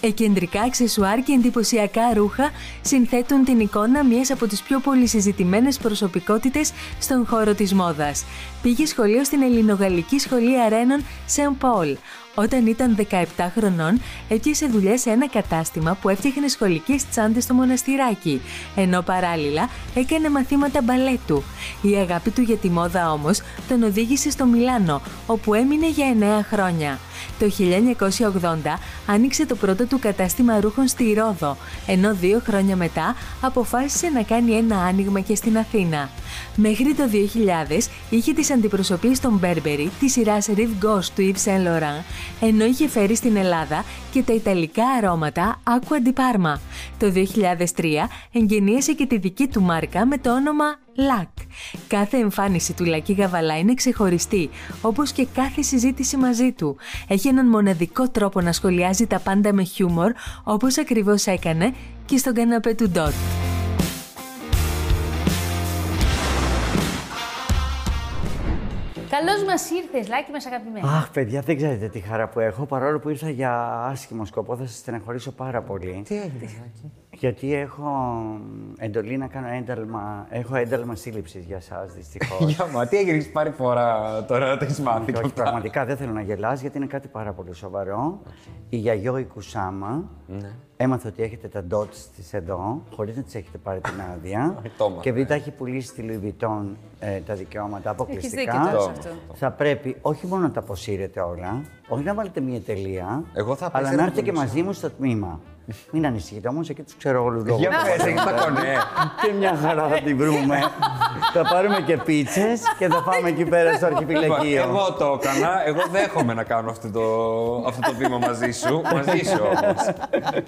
Εκεντρικά αξεσουάρ και εντυπωσιακά ρούχα συνθέτουν την εικόνα μιας από τις πιο πολύ συζητημένες προσωπικότητες στον χώρο της μόδας. Πήγε σχολείο στην Ελληνογαλλική Σχολή Αρένων Σεν Πολ. Όταν ήταν 17 χρονών, έπιασε δουλειά σε ένα κατάστημα που έφτιαχνε σχολικές τσάντες στο μοναστηράκι, ενώ παράλληλα έκανε μαθήματα μπαλέτου. Η αγάπη του για τη μόδα όμως τον οδήγησε στο Μιλάνο, όπου έμεινε για 9 χρόνια. Το 1980 άνοιξε το πρώτο του κατάστημα ρούχων στη Ρόδο, ενώ δύο χρόνια μετά αποφάσισε να κάνει ένα άνοιγμα και στην Αθήνα. Μέχρι το 2000 είχε τις αντιπροσωπείες των Burberry της σειράς Rive Gauche του Yves Saint Laurent, ενώ είχε φέρει στην Ελλάδα και τα ιταλικά αρώματα Aqua di Parma. Το 2003 εγγενίασε και τη δική του μάρκα με το όνομα Λακ. Κάθε εμφάνιση του Λακή Γαβαλά είναι ξεχωριστή, όπως και κάθε συζήτηση μαζί του. Έχει έναν μοναδικό τρόπο να σχολιάζει τα πάντα με χιούμορ, όπως ακριβώς έκανε και στον καναπέ του Ντότ. Καλώς μας ήρθες, Λάκη, μας αγαπημένη. Αχ, παιδιά, δεν ξέρετε τι χαρά που έχω. Παρόλο που ήρθα για άσχημο σκοπό, θα σας στεναχωρήσω πάρα πολύ. Τι έγινε, Λάκη; Γιατί έχω εντολή να κάνω ένταλμα. Έχω ένταλμα σύλληψης για εσά, δυστυχώς. Για μα, τι έγινε, έχεις πάρει φορά τώρα να το έχεις μάθει. όχι, πραγματικά δεν θέλω να γελάς, γιατί είναι κάτι πάρα πολύ σοβαρό. Η Γιαγιό η Κουσάμα Ναι. έμαθε ότι έχετε τα dots της εδώ, χωρίς να τι έχετε πάρει την άδεια. Το έμαθε. και επειδή τα έχει πουλήσει στη Louis Vuitton ε, τα δικαιώματα αποκλειστικά, δίκιο τώρα σε αυτό. θα πρέπει όχι μόνο να τα αποσύρετε όλα, όχι να βάλετε μία τελεία, Εγώ θα αλλά απέσυρα να να έρθετε και πουλήσω. μαζί μου στο τμήμα. Μην ανησυχείτε όμως, εκεί τους ξέρω όλους λόγους. Για πες, έχεις τα κονέ. Και μια χαρά θα την βρούμε. θα πάρουμε και πίτσες και θα πάμε εκεί πέρα στο Λοιπόν, αρχιπηλαγείο. Εγώ το έκανα. Εγώ δέχομαι να κάνω αυτό το, αυτό το βήμα μαζί σου. Μαζί σου όμως.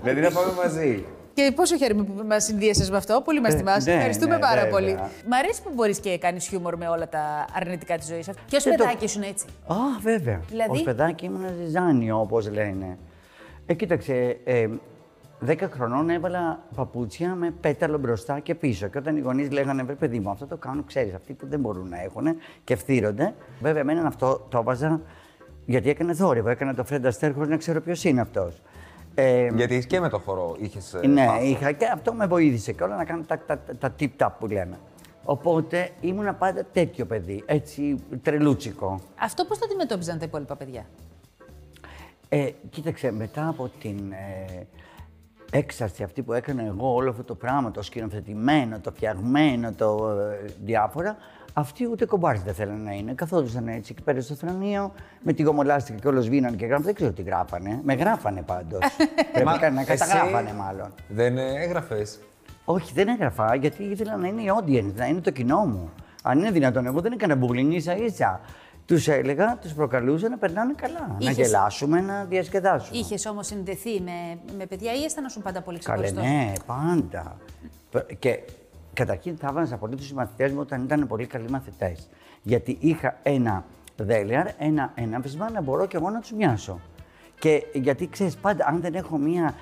δηλαδή να πάμε μαζί. Και πόσο χαίρομαι που μας συνδύασες με αυτό. Πολύ μας Ε, τιμά. ναι, Ευχαριστούμε ναι, πάρα βέβαια. πολύ. Μ' αρέσει που μπορείς και κάνεις χιούμορ με όλα τα αρνητικά της ζωής. Ποιος Και το- παιδάκι ήσουν έτσι; Α, βέβαια. Δηλαδή; Ως παιδάκι ήμουν ζυζάνιο, όπως λένε. Ε, κοίταξε, ε, 10 χρονών έβαλα παπούτσια με πέταλο μπροστά και πίσω. Και όταν οι γονείς λέγανε, Βρε παιδί μου, αυτό το κάνουν, ξέρεις, αυτοί που δεν μπορούν να έχουν και φθύρονται. Βέβαια, εμένα αυτό το έβαζα γιατί έκανε θόρυβο. Έκανα το Φρέντα Αστέρ χωρίς να ξέρω ποιος είναι αυτός. Ε, Γιατί και με το χορό είχες. ναι, είχα και αυτό με βοήθησε και όλα να κάνω τα, τα, τα, τα tip-tap που λέμε. Οπότε ήμουνα πάντα τέτοιο παιδί, έτσι τρελούτσικο. Αυτό πώς το αντιμετώπιζαν τα υπόλοιπα παιδιά; Ε, κοίταξε, μετά από την ε, έξαρση αυτή που έκανα εγώ, όλο αυτό το πράγμα, το σκηνοθετημένο, το φτιαγμένο, το ε, διάφορα, αυτοί ούτε κομπάρες δεν θέλανε να είναι. Καθόντουσαν έτσι εκεί πέρα στο θρανείο, με τη γομολάστικα και όλος σβήναν και γράφανε. Δεν ξέρω τι γράφανε. Με γράφανε πάντως. Πρέπει Μα να εσύ- καταγράφανε μάλλον. Δεν έγραφες; Όχι, δεν έγραφα γιατί ήθελα να είναι η audience, να είναι το κοινό μου. Αν είναι δυνατόν, εγώ δεν έκανα bullying ίσα ίσα. Τους έλεγα, τους προκαλούσα να περνάνε καλά. Να Είχες- γελάσουμε, να διασκεδάσουμε. Είχες όμως συνδεθεί με, με παιδιά ή αισθανόσουν πάντα πολύ Καλέ, ξεχωριστός; ναι, πάντα. Π- Και καταρχήν θα έβαζα πολύ τους μαθητές μου όταν ήταν πολύ καλοί μαθητές. Γιατί είχα ένα δέλεαρ, ένα έναυσμα να μπορώ και εγώ να τους μοιάσω. Και γιατί ξέρεις, πάντα αν δεν έχω μία.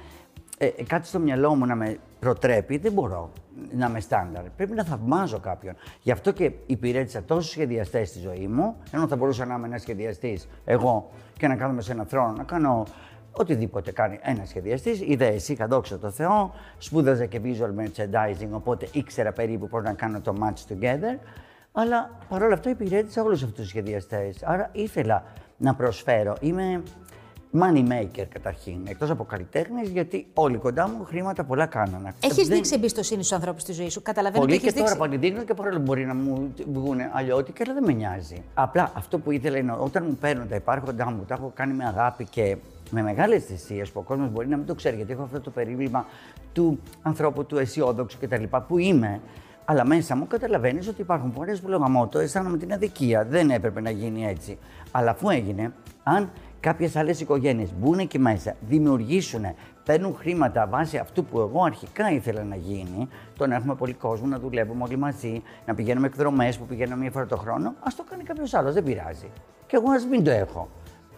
Ε, κάτι στο μυαλό μου να με προτρέπει, δεν μπορώ να είμαι στάνταρ. Πρέπει να θαυμάζω κάποιον. Γι' αυτό και υπηρέτησα τόσους σχεδιαστές στη ζωή μου, ενώ θα μπορούσα να είμαι ένας σχεδιαστής εγώ και να κάθομαι σε έναν θρόνο να κάνω Οτιδήποτε κάνει ένας σχεδιαστής, ιδέε είχα δόξα τω Θεώ, σπούδαζα και visual merchandising, οπότε ήξερα περίπου πώς να κάνω το match together. Αλλά παρόλα αυτά υπηρέτησα όλους αυτούς τους σχεδιαστές. Άρα ήθελα να προσφέρω. Είμαι money maker καταρχήν. Εκτός από καλλιτέχνη, γιατί όλοι κοντά μου χρήματα πολλά κάνανε. Έχεις Δεν- δείξει εμπιστοσύνη στους ανθρώπους στη ζωή σου. Καταλαβαίνω Πολύ ότι και έχεις τώρα δείξει. πάλι δείχνω και παρόλο που μπορεί να μου βγουν αλλιώτικα, αλλά δεν με νοιάζει. Απλά αυτό που ήθελα είναι όταν μου παίρνουν τα υπάρχοντά μου, τα έχω κάνει με αγάπη και με μεγάλες θυσίες που ο κόσμος μπορεί να μην το ξέρει, γιατί έχω αυτό το περίβλημα του ανθρώπου, του αισιόδοξου κτλ. που είμαι. Αλλά μέσα μου καταλαβαίνεις ότι υπάρχουν φορέ που λέω γαμώτο, αισθάνομαι την αδικία. Δεν έπρεπε να γίνει έτσι. Αλλά αφού έγινε, αν κάποιες άλλες οικογένειες μπουν εκεί μέσα, δημιουργήσουν, παίρνουν χρήματα βάσει αυτού που εγώ αρχικά ήθελα να γίνει, το να έχουμε πολύ κόσμο, να δουλεύουμε όλοι μαζί, να πηγαίνουμε εκδρομές που πηγαίνουμε μία φορά το χρόνο, ας το κάνει κάποιος άλλος, δεν πειράζει. Και εγώ ας μην το έχω.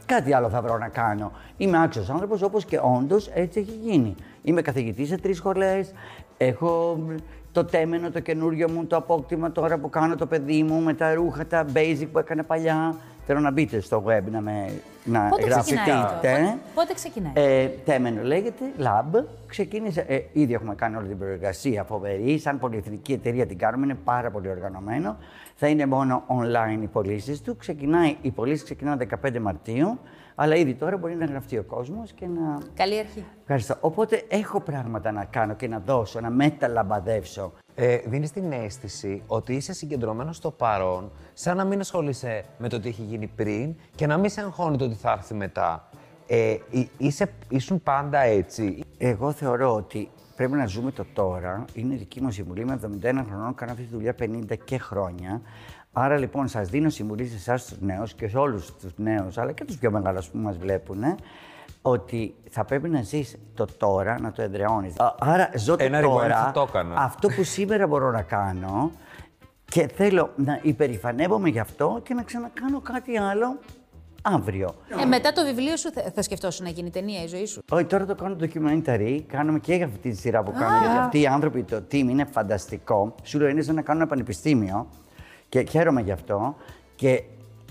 Κάτι άλλο θα βρω να κάνω. Είμαι άξιος άνθρωπος, όπως και όντως έτσι έχει γίνει. Είμαι καθηγητής σε τρεις σχολές. Έχω το τέμενο, το καινούριο μου, το απόκτημα τώρα που κάνω το παιδί μου με τα ρούχα, τα basic που έκανα παλιά. Θέλω να μπείτε στο web να, με, να Πότε ξεκινάει αυτό, γραφτείτε. πότε, πότε ξεκινάει; Ε, τέμενο λέγεται, Lab. Ξεκίνησε, ε, ήδη έχουμε κάνει όλη την προεργασία, φοβερή. Σαν πολυεθνική εταιρεία την κάνουμε, είναι πάρα πολύ οργανωμένο. Θα είναι μόνο online οι πωλήσεις του. Ξεκινάει, οι πωλήσεις ξεκινάνε 15 Μαρτίου, αλλά ήδη τώρα μπορεί να γραφτεί ο κόσμος και να. Καλή αρχή. Ευχαριστώ. Οπότε έχω πράγματα να κάνω και να δώσω, να μεταλαμπαδεύσω. Ε, Δίνεις την αίσθηση ότι είσαι συγκεντρωμένος στο παρόν, σαν να μην ασχολείσαι με το τι έχει γίνει πριν και να μην σε αγχώνει το τι θα έρθει μετά. Ε, εί- είσαι, ήσουν πάντα έτσι. Εγώ θεωρώ ότι πρέπει να ζούμε το τώρα. Είναι δική μου συμβουλή. Είμαι 71 χρονών, κάνω αυτή τη δουλειά 50 και χρόνια. Άρα λοιπόν σας δίνω συμβουλή σε εσάς τους νέους και σε όλους τους νέους, αλλά και τους πιο μεγάλους που μας βλέπουν, ότι θα πρέπει να ζεις το τώρα, να το εδραιώνεις. Α, Άρα ζω το Ένα rewind τώρα, θα το έκανα. αυτό που σήμερα μπορώ να κάνω και θέλω να υπερηφανεύομαι γι' αυτό και να ξανακάνω κάτι άλλο αύριο. Ε, μετά το βιβλίο σου θα, θα σκεφτόσουν να γίνει ταινία η ζωή σου; Όχι, τώρα το κάνω documentary. Κάνουμε και για αυτή τη σειρά που κάνω. Γιατί αυτοί οι άνθρωποι, το team είναι φανταστικό. Σου λέω, είναι σαν να κάνω ένα πανεπιστήμιο και χαίρομαι γι' αυτό. Και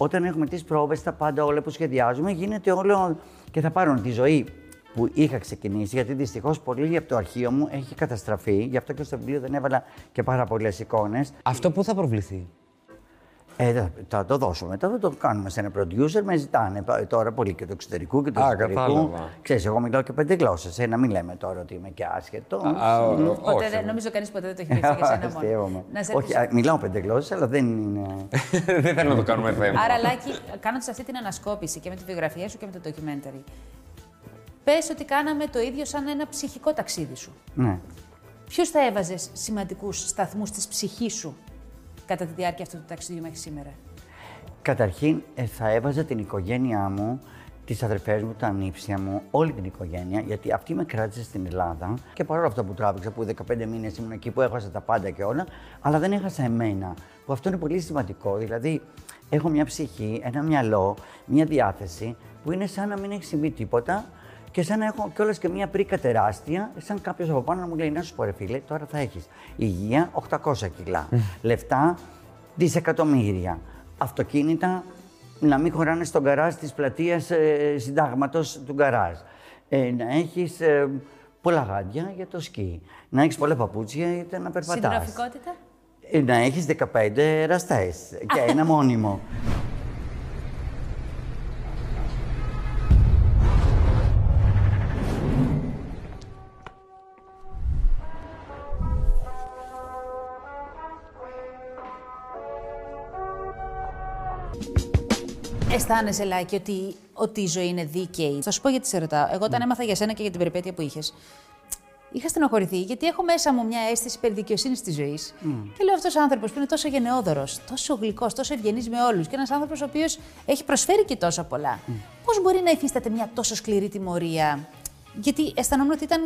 όταν έχουμε τις πρόβες, τα πάντα όλα που σχεδιάζουμε, γίνεται όλο. και θα πάρουν τη ζωή που είχα ξεκινήσει, γιατί δυστυχώς πολύ από το αρχείο μου έχει καταστραφεί. Γι' αυτό και στο βιβλίο δεν έβαλα και πάρα πολλές εικόνες. Αυτό που θα προβληθεί; Ε, θα, θα το δώσω μετά, θα το κάνουμε σε ένα producer. Με ζητάνε πα- τώρα πολύ και το εξωτερικού και το Α, εξωτερικού. κατάλαβα. Ξέρεις, εγώ μιλάω και πέντε γλώσσες. Ε, να μην λέμε τώρα ότι είμαι και άσχετος. Α, ο- Ποτέ όχι. δεν, νομίζω κανείς ποτέ δεν το έχει δείξει για σένα Αστείευομαι. μόνο. Να σε Όχι, ρωτήσω. α, μιλάω πέντε γλώσσες, αλλά δεν είναι. δεν θέλω να το κάνουμε θέμα. Άρα, Λάκη, κάνοντα αυτή την ανασκόπηση και με τη βιογραφία σου και με το documentary, πες ότι κάναμε το ίδιο σαν ένα ψυχικό ταξίδι σου. ναι. Ποιου θα έβαζε σημαντικούς σταθμούς της ψυχής σου; Κατά τη διάρκεια αυτού του ταξιδιού μέχρι σήμερα. Καταρχήν, ε, θα έβαζα την οικογένειά μου, τις αδερφές μου, τα ανήψια μου, όλη την οικογένεια, γιατί αυτή με κράτησε στην Ελλάδα. Και παρόλο αυτό που τράβηξα, που 15 μήνες ήμουν εκεί, που έχασα τα πάντα και όλα, αλλά δεν έχασα εμένα. Που αυτό είναι πολύ σημαντικό. Δηλαδή, έχω μια ψυχή, ένα μυαλό, μια διάθεση, που είναι σαν να μην έχει συμβεί τίποτα και σαν να έχω κιόλας και μια πρίκα τεράστια, σαν κάποιος από πάνω να μου λέει: Να σου πω, ρε φίλε, τώρα θα έχεις υγεία 800 κιλά, λεφτά δισεκατομμύρια, αυτοκίνητα να μην χωράνε στον γκαράζ της πλατείας ε, συντάγματος του γκαράζ. Ε, να έχεις ε, πολλά γάντια για το σκι. Να έχεις πολλά παπούτσια για να περπατάς. Συντροφικότητα. Ε, να έχεις 15 εραστές και ένα μόνιμο. Αισθάνεσαι, Λάκη, ότι, ότι η ζωή είναι δίκαιη; Θα σου πω γιατί σε ρωτάω. Εγώ, όταν έμαθα για σένα και για την περιπέτεια που είχες, είχα στενοχωρηθεί γιατί έχω μέσα μου μια αίσθηση περιδικαιοσύνη της ζωής. Και λέω αυτός ο άνθρωπος που είναι τόσο γενναιόδωρος, τόσο γλυκός, τόσο ευγενής με όλους και ένας άνθρωπος ο οποίος έχει προσφέρει και τόσα πολλά. Πώς μπορεί να υφίσταται μια τόσο σκληρή τιμωρία; Γιατί αισθανόμουν ότι ήταν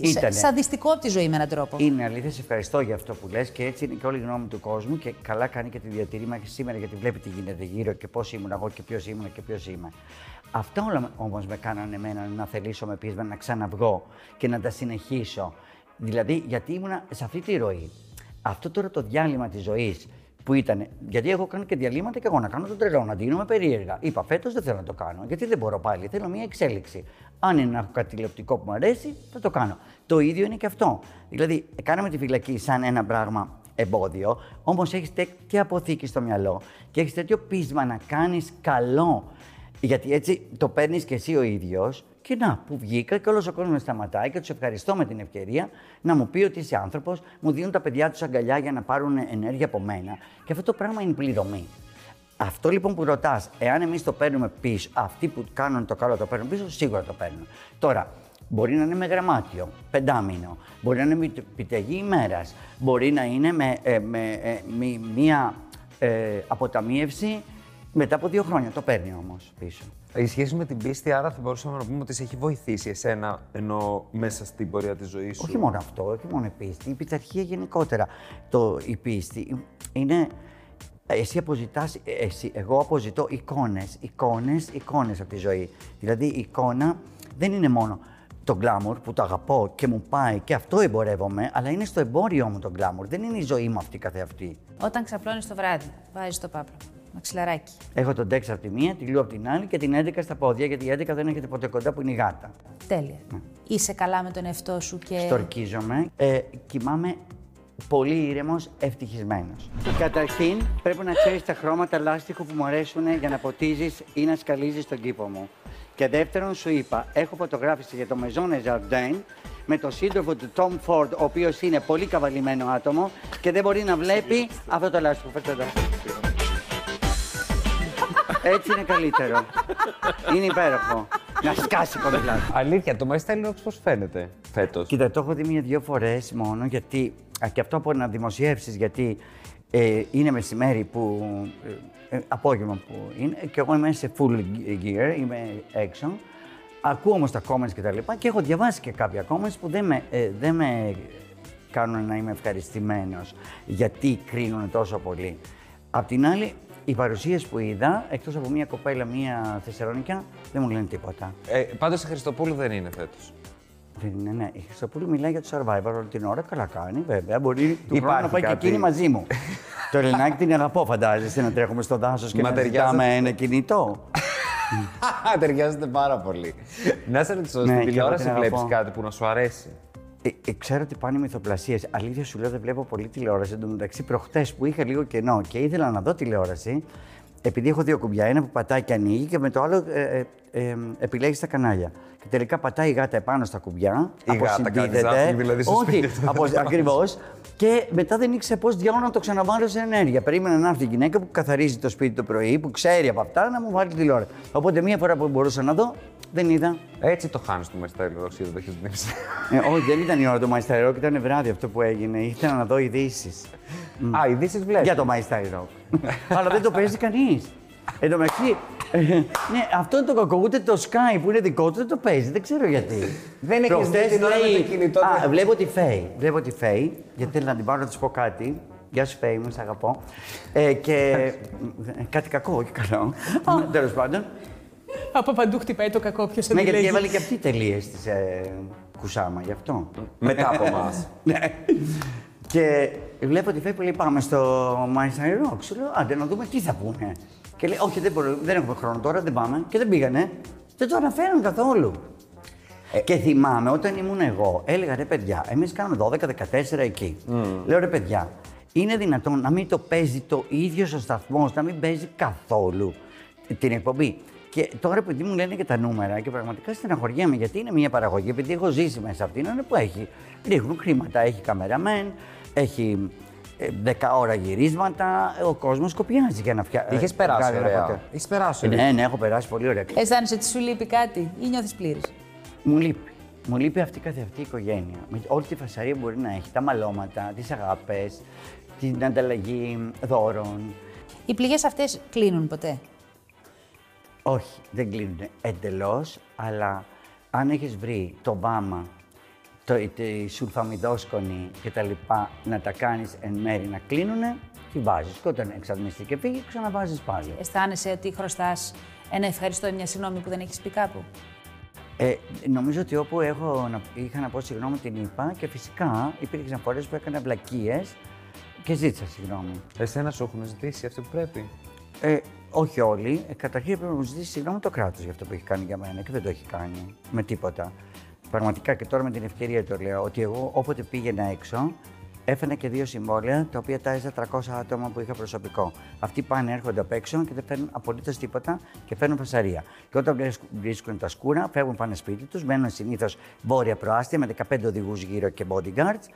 ε, σα- Ήτανε. σαδιστικό από τη ζωή με έναν τρόπο. Είναι αλήθεια, σε ευχαριστώ για αυτό που λες και έτσι είναι και όλη η γνώμη του κόσμου και καλά κάνει και τη διατηρεί μέχρι σήμερα γιατί βλέπει τι γίνεται γύρω και πώς ήμουν εγώ και ποιος ήμουν και ποιος είμαι. Αυτά όλα όμως με κάνανε εμένα να θελήσω με πείσμα να ξαναβγώ και να τα συνεχίσω. Δηλαδή γιατί ήμουνα σε αυτή τη ροή. Αυτό τώρα το διάλειμμα της ζωής που ήταν. Γιατί έχω κάνει και διαλύματα και εγώ να κάνω τον τρελό, να ντύνομαι περίεργα. Είπα φέτος δεν θέλω να το κάνω. Γιατί δεν μπορώ πάλι. Θέλω μια εξέλιξη. Αν είναι να έχω κάτι τηλεοπτικό που μου αρέσει, θα το κάνω. Το ίδιο είναι και αυτό. Δηλαδή, κάναμε τη φυλακή σαν ένα πράγμα εμπόδιο, όμως έχεις τέτοια αποθήκη στο μυαλό και έχεις τέτοιο πείσμα να κάνεις καλό. Γιατί έτσι το παίρνεις και εσύ ο ίδιος και να, που βγήκα και όλος ο κόσμος με σταματάει και τους ευχαριστώ με την ευκαιρία να μου πει ότι είσαι άνθρωπος, μου δίνουν τα παιδιά τους αγκαλιά για να πάρουν ενέργεια από μένα. Και αυτό το πράγμα είναι πληρωμή. Αυτό λοιπόν που ρωτάς, εάν εμείς το παίρνουμε πίσω, αυτοί που κάνουν το καλό το παίρνουν πίσω, σίγουρα το παίρνουν. Τώρα, μπορεί να είναι με γραμμάτιο, πεντάμινο, μπορεί να είναι με επιταγή ημέρας, μπορεί να είναι με, ε, με, ε, μη- μία ε, αποταμίευση μετά από δύο χρόνια. Το παίρνει όμως πίσω. Η σχέση με την πίστη, άρα θα μπορούσαμε να πούμε ότι σε έχει βοηθήσει εσένα, ενώ μέσα στην πορεία της ζωής σου; Όχι μόνο αυτό, όχι μόνο η πίστη, η πειθαρχία γενικότερα. Το, η πίστη είναι. Εσύ αποζητάς, εσύ, εγώ αποζητώ εικόνες, εικόνες, εικόνες από τη ζωή. Δηλαδή η εικόνα δεν είναι μόνο το γκλάμουρ που το αγαπώ και μου πάει και αυτό εμπορεύομαι, αλλά είναι στο εμπόριό μου το γκλάμουρ. Δεν είναι η ζωή μου αυτή καθεαυτή. Όταν ξαπλώνεις το βράδυ, βάζεις το πάπλο. Μαξιλαράκι. Έχω τον Dex από τη μία, τη Λου από την άλλη και την 11 στα πόδια, γιατί η 11 δεν έχετε ποτέ κοντά που είναι η γάτα. Τέλεια. Είσαι καλά με τον εαυτό σου και. Στορκίζομαι. Ε, κοιμάμαι πολύ ήρεμος, ευτυχισμένος. Καταρχήν, πρέπει να ξέρεις τα χρώματα λάστιχου που μου αρέσουν για να ποτίζεις ή να σκαλίζεις τον κήπο μου. Και δεύτερον, σου είπα, έχω φωτογράφηση για το Maison Jardin με τον σύντροφο του Tom Ford, ο οποίος είναι πολύ καβαλημένο άτομο και δεν μπορεί να βλέπει αυτό το λάστιχο. Φέρτε εδώ. Έτσι είναι καλύτερο. Είναι υπέροχο. Να σκάσει κοντά. Αλήθεια, το My Style Rocks πώς φαίνεται φέτος. Κοίτα, το έχω δει μία-δύο φορές μόνο γιατί. Α, και αυτό από να δημοσιεύσεις, γιατί ε, είναι μεσημέρι που. Ε, ε, απόγευμα που είναι και εγώ είμαι σε full gear, είμαι έξω. Ακούω όμως τα comments και τα λοιπά και έχω διαβάσει και κάποια comments που δεν με, ε, δεν με κάνουν να είμαι ευχαριστημένος γιατί κρίνουν τόσο πολύ. Απ' την άλλη, οι παρουσίες που είδα, εκτός από μία κοπέλα, μία Θεσσαλονίκια, δεν μου λένε τίποτα. Ε, πάντως η Χριστοπούλου δεν είναι φέτος. Δεν είναι, ναι. Η Χρυσοπούλου μιλάει για το survivor όλη την ώρα. Καλά κάνει, βέβαια. Μπορεί του Υπάρχει χρόνου να πάει και κάτι. εκείνη μαζί μου. το Ελληνάκι την αγαπώ, φαντάζεσαι να τρέχουμε στο δάσος και Μα να ταιριάζεται. ζητάμε ένα κινητό. Ταιριάζεται πάρα πολύ. να σε ρωτήσω, Ναι, στην και εγώ τηλεόραση την βλέπεις αγαπώ. κάτι που να σου αρέσει; Ε, ε, ξέρω ότι πάνε μυθοπλασίες. Αλήθεια σου λέω, δεν βλέπω πολύ τηλεόραση. Εν τω μεταξύ, προχτές που είχα λίγο κενό και ήθελα να δω τηλεόραση, επειδή έχω δύο κουμπιά, ένα που πατάει και ανοίγει και με το άλλο ε, ε, ε, επιλέγει τα κανάλια. Και τελικά πατάει η γάτα επάνω στα κουμπιά. Η γάτα αποσυντίθεται. κάνει ζάπινγκ, δηλαδή, στο Όχι, σπίτι. ακριβώς. Και μετά δεν ήξερα πώς διάολο να το ξαναβάλω σε ενέργεια. Περίμενα να έρθει η γυναίκα που καθαρίζει το σπίτι το πρωί, που ξέρει από αυτά, να μου βάλει τηλεόραση. Οπότε μία φορά που μπορούσα να δω, δεν είδα. Έτσι το χάνεις το My Style Rocks, γιατί το έχεις δείξει. Ε, όχι, δεν ήταν η ώρα του My Style Rock, ήταν βράδυ αυτό που έγινε. Ήθελα να δω ειδήσεις. Α, ειδήσεις βλέπεις. Για το My Style Rock. Αλλά δεν το παίζει κανείς. Εν τω μεταξύ, ε, ναι, αυτό είναι το κακό. Ούτε το Sky που είναι δικό του δεν το παίζει. Δεν ξέρω γιατί. Δεν έχεις Προχτές δει την ώρα με λέει- το κινητό, Α, δεν- βλέπω τη Φέη. Βλέπω τη Φέη, γιατί θέλω να την πάρω να της πω κάτι. Γεια σου, Φέη μου, σ' αγαπώ. Ε, και ε, κάτι κακό, όχι καλό. Τέλος πάντων. Από παντού χτυπάει το κακό, ποιο Ναι, γιατί έβαλε και αυτή τελείε τη ε, Κουσάμα, γι' αυτό. Μετά από εμάς. Ναι. Και βλέπω τη Φέη που λέει πάμε στο My Style Rock. Σου λέω, άντε να δούμε τι θα πούνε. Και λέει, όχι, δεν, μπορούμε, δεν έχουμε χρόνο τώρα, δεν πάμε. Και δεν πήγανε. Δεν το αναφέρουν καθόλου. και θυμάμαι όταν ήμουν εγώ, έλεγα ρε παιδιά, εμείς κάνουμε 12-14 εκεί. Λέω ρε παιδιά, είναι δυνατόν να μην το παίζει το ίδιο ο σταθμό, να μην παίζει καθόλου την εκπομπή. Και τώρα επειδή μου λένε και τα νούμερα και πραγματικά στεναχωριέμαι γιατί είναι μια παραγωγή, επειδή έχω ζήσει μέσα αυτήν, είναι που έχει. Ρίχνουν χρήματα, έχει καμεραμέν, έχει ε, 10 ώρα γυρίσματα, ο κόσμος κοπιάζει για να φτιάξει. Είχες περάσει ωραία. Είχες περάσει ωραία. Ναι, ναι, έχω περάσει πολύ ωραία. Αισθάνεσαι ότι σου λείπει κάτι ή νιώθεις πλήρης; Μου λείπει. Μου λείπει αυτή καθ' αυτή η οικογένεια. Με όλη τη φασαρία που μπορεί να έχει. Τα μαλώματα, τις αγάπες, την ανταλλαγή δώρων. Οι πληγές αυτές κλείνουν ποτέ; Όχι, δεν κλείνουν εντελώς, αλλά αν έχεις βρει το βάμα, το, τη σουλφαμιδόσκονη κτλ. να τα κάνεις εν μέρη να κλείνουν, τη βάζεις. Και όταν εξατμιστεί και φύγει, ξαναβάζεις πάλι. Αισθάνεσαι ότι χρωστάς ένα ευχαριστώ ή μια συγγνώμη που δεν έχεις πει κάπου; Ε, νομίζω ότι όπου έχω, να, είχα να πω συγγνώμη την είπα και φυσικά υπήρξαν φορές που έκανα βλακίες και ζήτησα συγγνώμη. Εσένα σου έχουν ζητήσει αυτό που πρέπει; Ε, όχι όλοι. Ε, καταρχήν πρέπει να μου ζητήσει συγγνώμη το κράτος για αυτό που έχει κάνει για μένα και δεν το έχει κάνει με τίποτα. Πραγματικά και τώρα με την ευκαιρία το λέω ότι εγώ όποτε πήγαινα έξω έφερα και δύο συμβόλαια τα οποία τάιζα 300 άτομα που είχα προσωπικό. Αυτοί πάνε, έρχονται απ' έξω και δεν φέρνουν απολύτως τίποτα και φέρνουν φασαρία. Και όταν βρίσκουν- βρίσκουν τα σκούρα, φεύγουν πάνε σπίτι τους, μένουν συνήθως βόρεια προάστια με 15 οδηγούς γύρω και bodyguards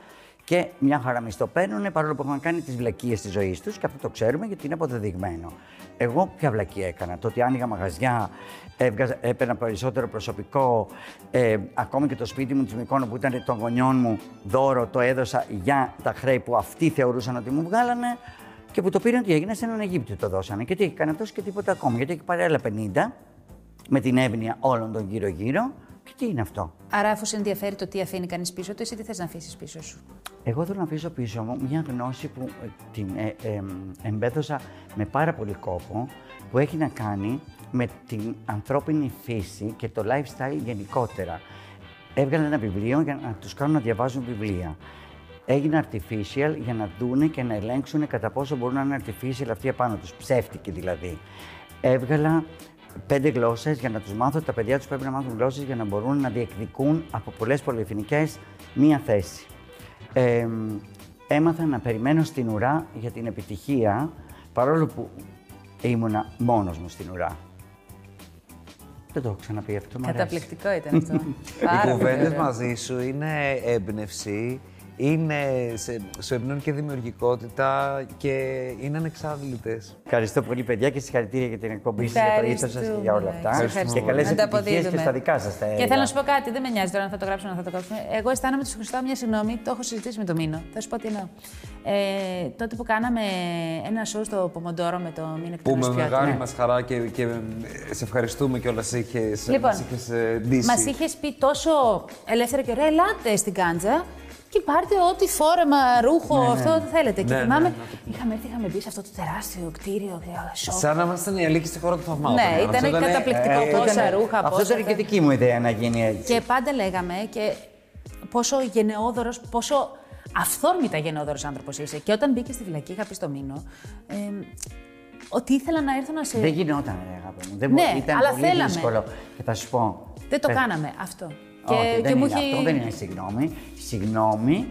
και μια χαρά μισθό παίρνουν παρόλο που έχουν κάνει τις βλακίες της ζωής τους και αυτό το ξέρουμε γιατί είναι αποδεδειγμένο. Εγώ ποια βλακία έκανα. Το ότι άνοιγα μαγαζιά, έβγαζα, έπαιρνα περισσότερο προσωπικό, ε, ακόμη και το σπίτι μου της Μικόνο που ήταν των γονιών μου δώρο, το έδωσα για τα χρέη που αυτοί θεωρούσαν ότι μου βγάλανε και που το πήραν ότι έγινε σε έναν Αιγύπτιο το δώσανε. Και τι έχει κάνει αυτός και τίποτα ακόμα. Γιατί έχει πάρει άλλα 50 με την εύνοια όλων των γύρω-γύρω. Και τι είναι αυτό; Άρα, αφού σε ενδιαφέρει το τι αφήνει κανείς πίσω του, εσύ τι θες να αφήσεις πίσω σου; Εγώ θέλω να αφήσω πίσω μου μια γνώση που ε, την ε, ε, εμπέδωσα με πάρα πολύ κόπο, που έχει να κάνει με την ανθρώπινη φύση και το lifestyle γενικότερα. Έβγαλα ένα βιβλίο για να τους κάνω να διαβάζουν βιβλία. έγινε artificial για να δούνε και να ελέγξουν κατά πόσο μπορούν να είναι artificial αυτοί επάνω τους, ψεύτικοι δηλαδή. Έβγαλα πέντε γλώσσες για να τους μάθω ότι τα παιδιά τους πρέπει να μάθουν γλώσσες για να μπορούν να διεκδικούν από πολλές πολυεθνικές μία θέση. Ε, έμαθα να περιμένω στην ουρά για την επιτυχία, παρόλο που ήμουνα μόνος μου στην ουρά. Δεν το έχω ξαναπεί αυτό, μου αρέσει. Καταπληκτικό ήταν αυτό. Οι Πάρα πολύ κουβέντες ωραίο. μαζί σου είναι έμπνευση, είναι, σε, σου εμπνέουν και δημιουργικότητα και είναι ανεξάντλητες. Ευχαριστώ πολύ, παιδιά, και συγχαρητήρια για την εκπομπή σας, για το ήθο σας και για όλα αυτά. Ευχαριστούμε. Και καλές Ευχαριστούμε. επιτυχίες και Ανταποδίδουμε. στα δικά σας τα Και έργα. θέλω να σου πω κάτι, δεν με νοιάζει τώρα αν θα το γράψουμε, αν θα το γράψουμε. Εγώ αισθάνομαι ότι σου χρωστάω μια συγγνώμη, το έχω συζητήσει με το Μίνο. Θα σου πω τι εννοώ. Ε, τότε που κάναμε ένα show στο Πομοντόρο με το Μίνο Που με Εκτέλους Πιώτη. μεγάλη μας χαρά και, και σε ευχαριστούμε και όλα είχες, Λοιπόν, μας είχες ε, ντύσει. Μας είχες πει τόσο ελεύθερα και ωραία, ελάτε στην Κάντζα και πάρτε ό,τι φόρεμα, ρούχο, αυτό θέλετε. Και Ναι, θυμάμαι, ναι, ναι, είχαμε έρθει, είχαμε μπει σε αυτό το τεράστιο κτίριο. και σοκ. Σαν να ήμασταν οι αλήκοι στη χώρα του θαυμάτων. Ναι, Αυτό ήταν καταπληκτικό. Ε, πόσα ήταν- ρούχα, Αυτό πόσα. ήταν και δική μου ιδέα να γίνει έτσι. Και πάντα λέγαμε και πόσο γενναιόδωρος, πόσο αυθόρμητα γενναιόδωρος άνθρωπος είσαι. Και όταν μπήκε στη φυλακή, είχα πει στο Μήνο. Ε, ότι ήθελα να έρθω να σε. Δεν γινόταν, ρε αγάπη μου. Δεν Ναι, μπο- ήταν αλλά πολύ θέλαμε. δύσκολο. Και θα σου πω. Δεν το Πες- κάναμε αυτό. Όχι, δεν μου είναι έχει- αυτό, δεν είναι συγγνώμη. Συγγνώμη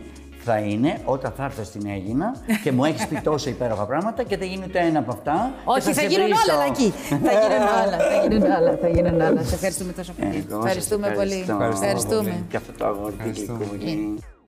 θα είναι όταν θα έρθω στην Έγινα και μου έχεις πει τόσο υπέροχα πράγματα και δεν γίνει ούτε ένα από αυτά. και Όχι, θα, σε γίνουν βρίσω. όλα εκεί. θα γίνουν όλα. Θα γίνουν όλα. Θα γίνουν όλα. Σε ευχαριστούμε τόσο πολύ. Εγώ σας Ευχαριστούμε πολύ. ευχαριστώ. Ευχαριστούμε. Και αυτό το αγόρι, τι Ευχαριστούμε. γλυκούλι.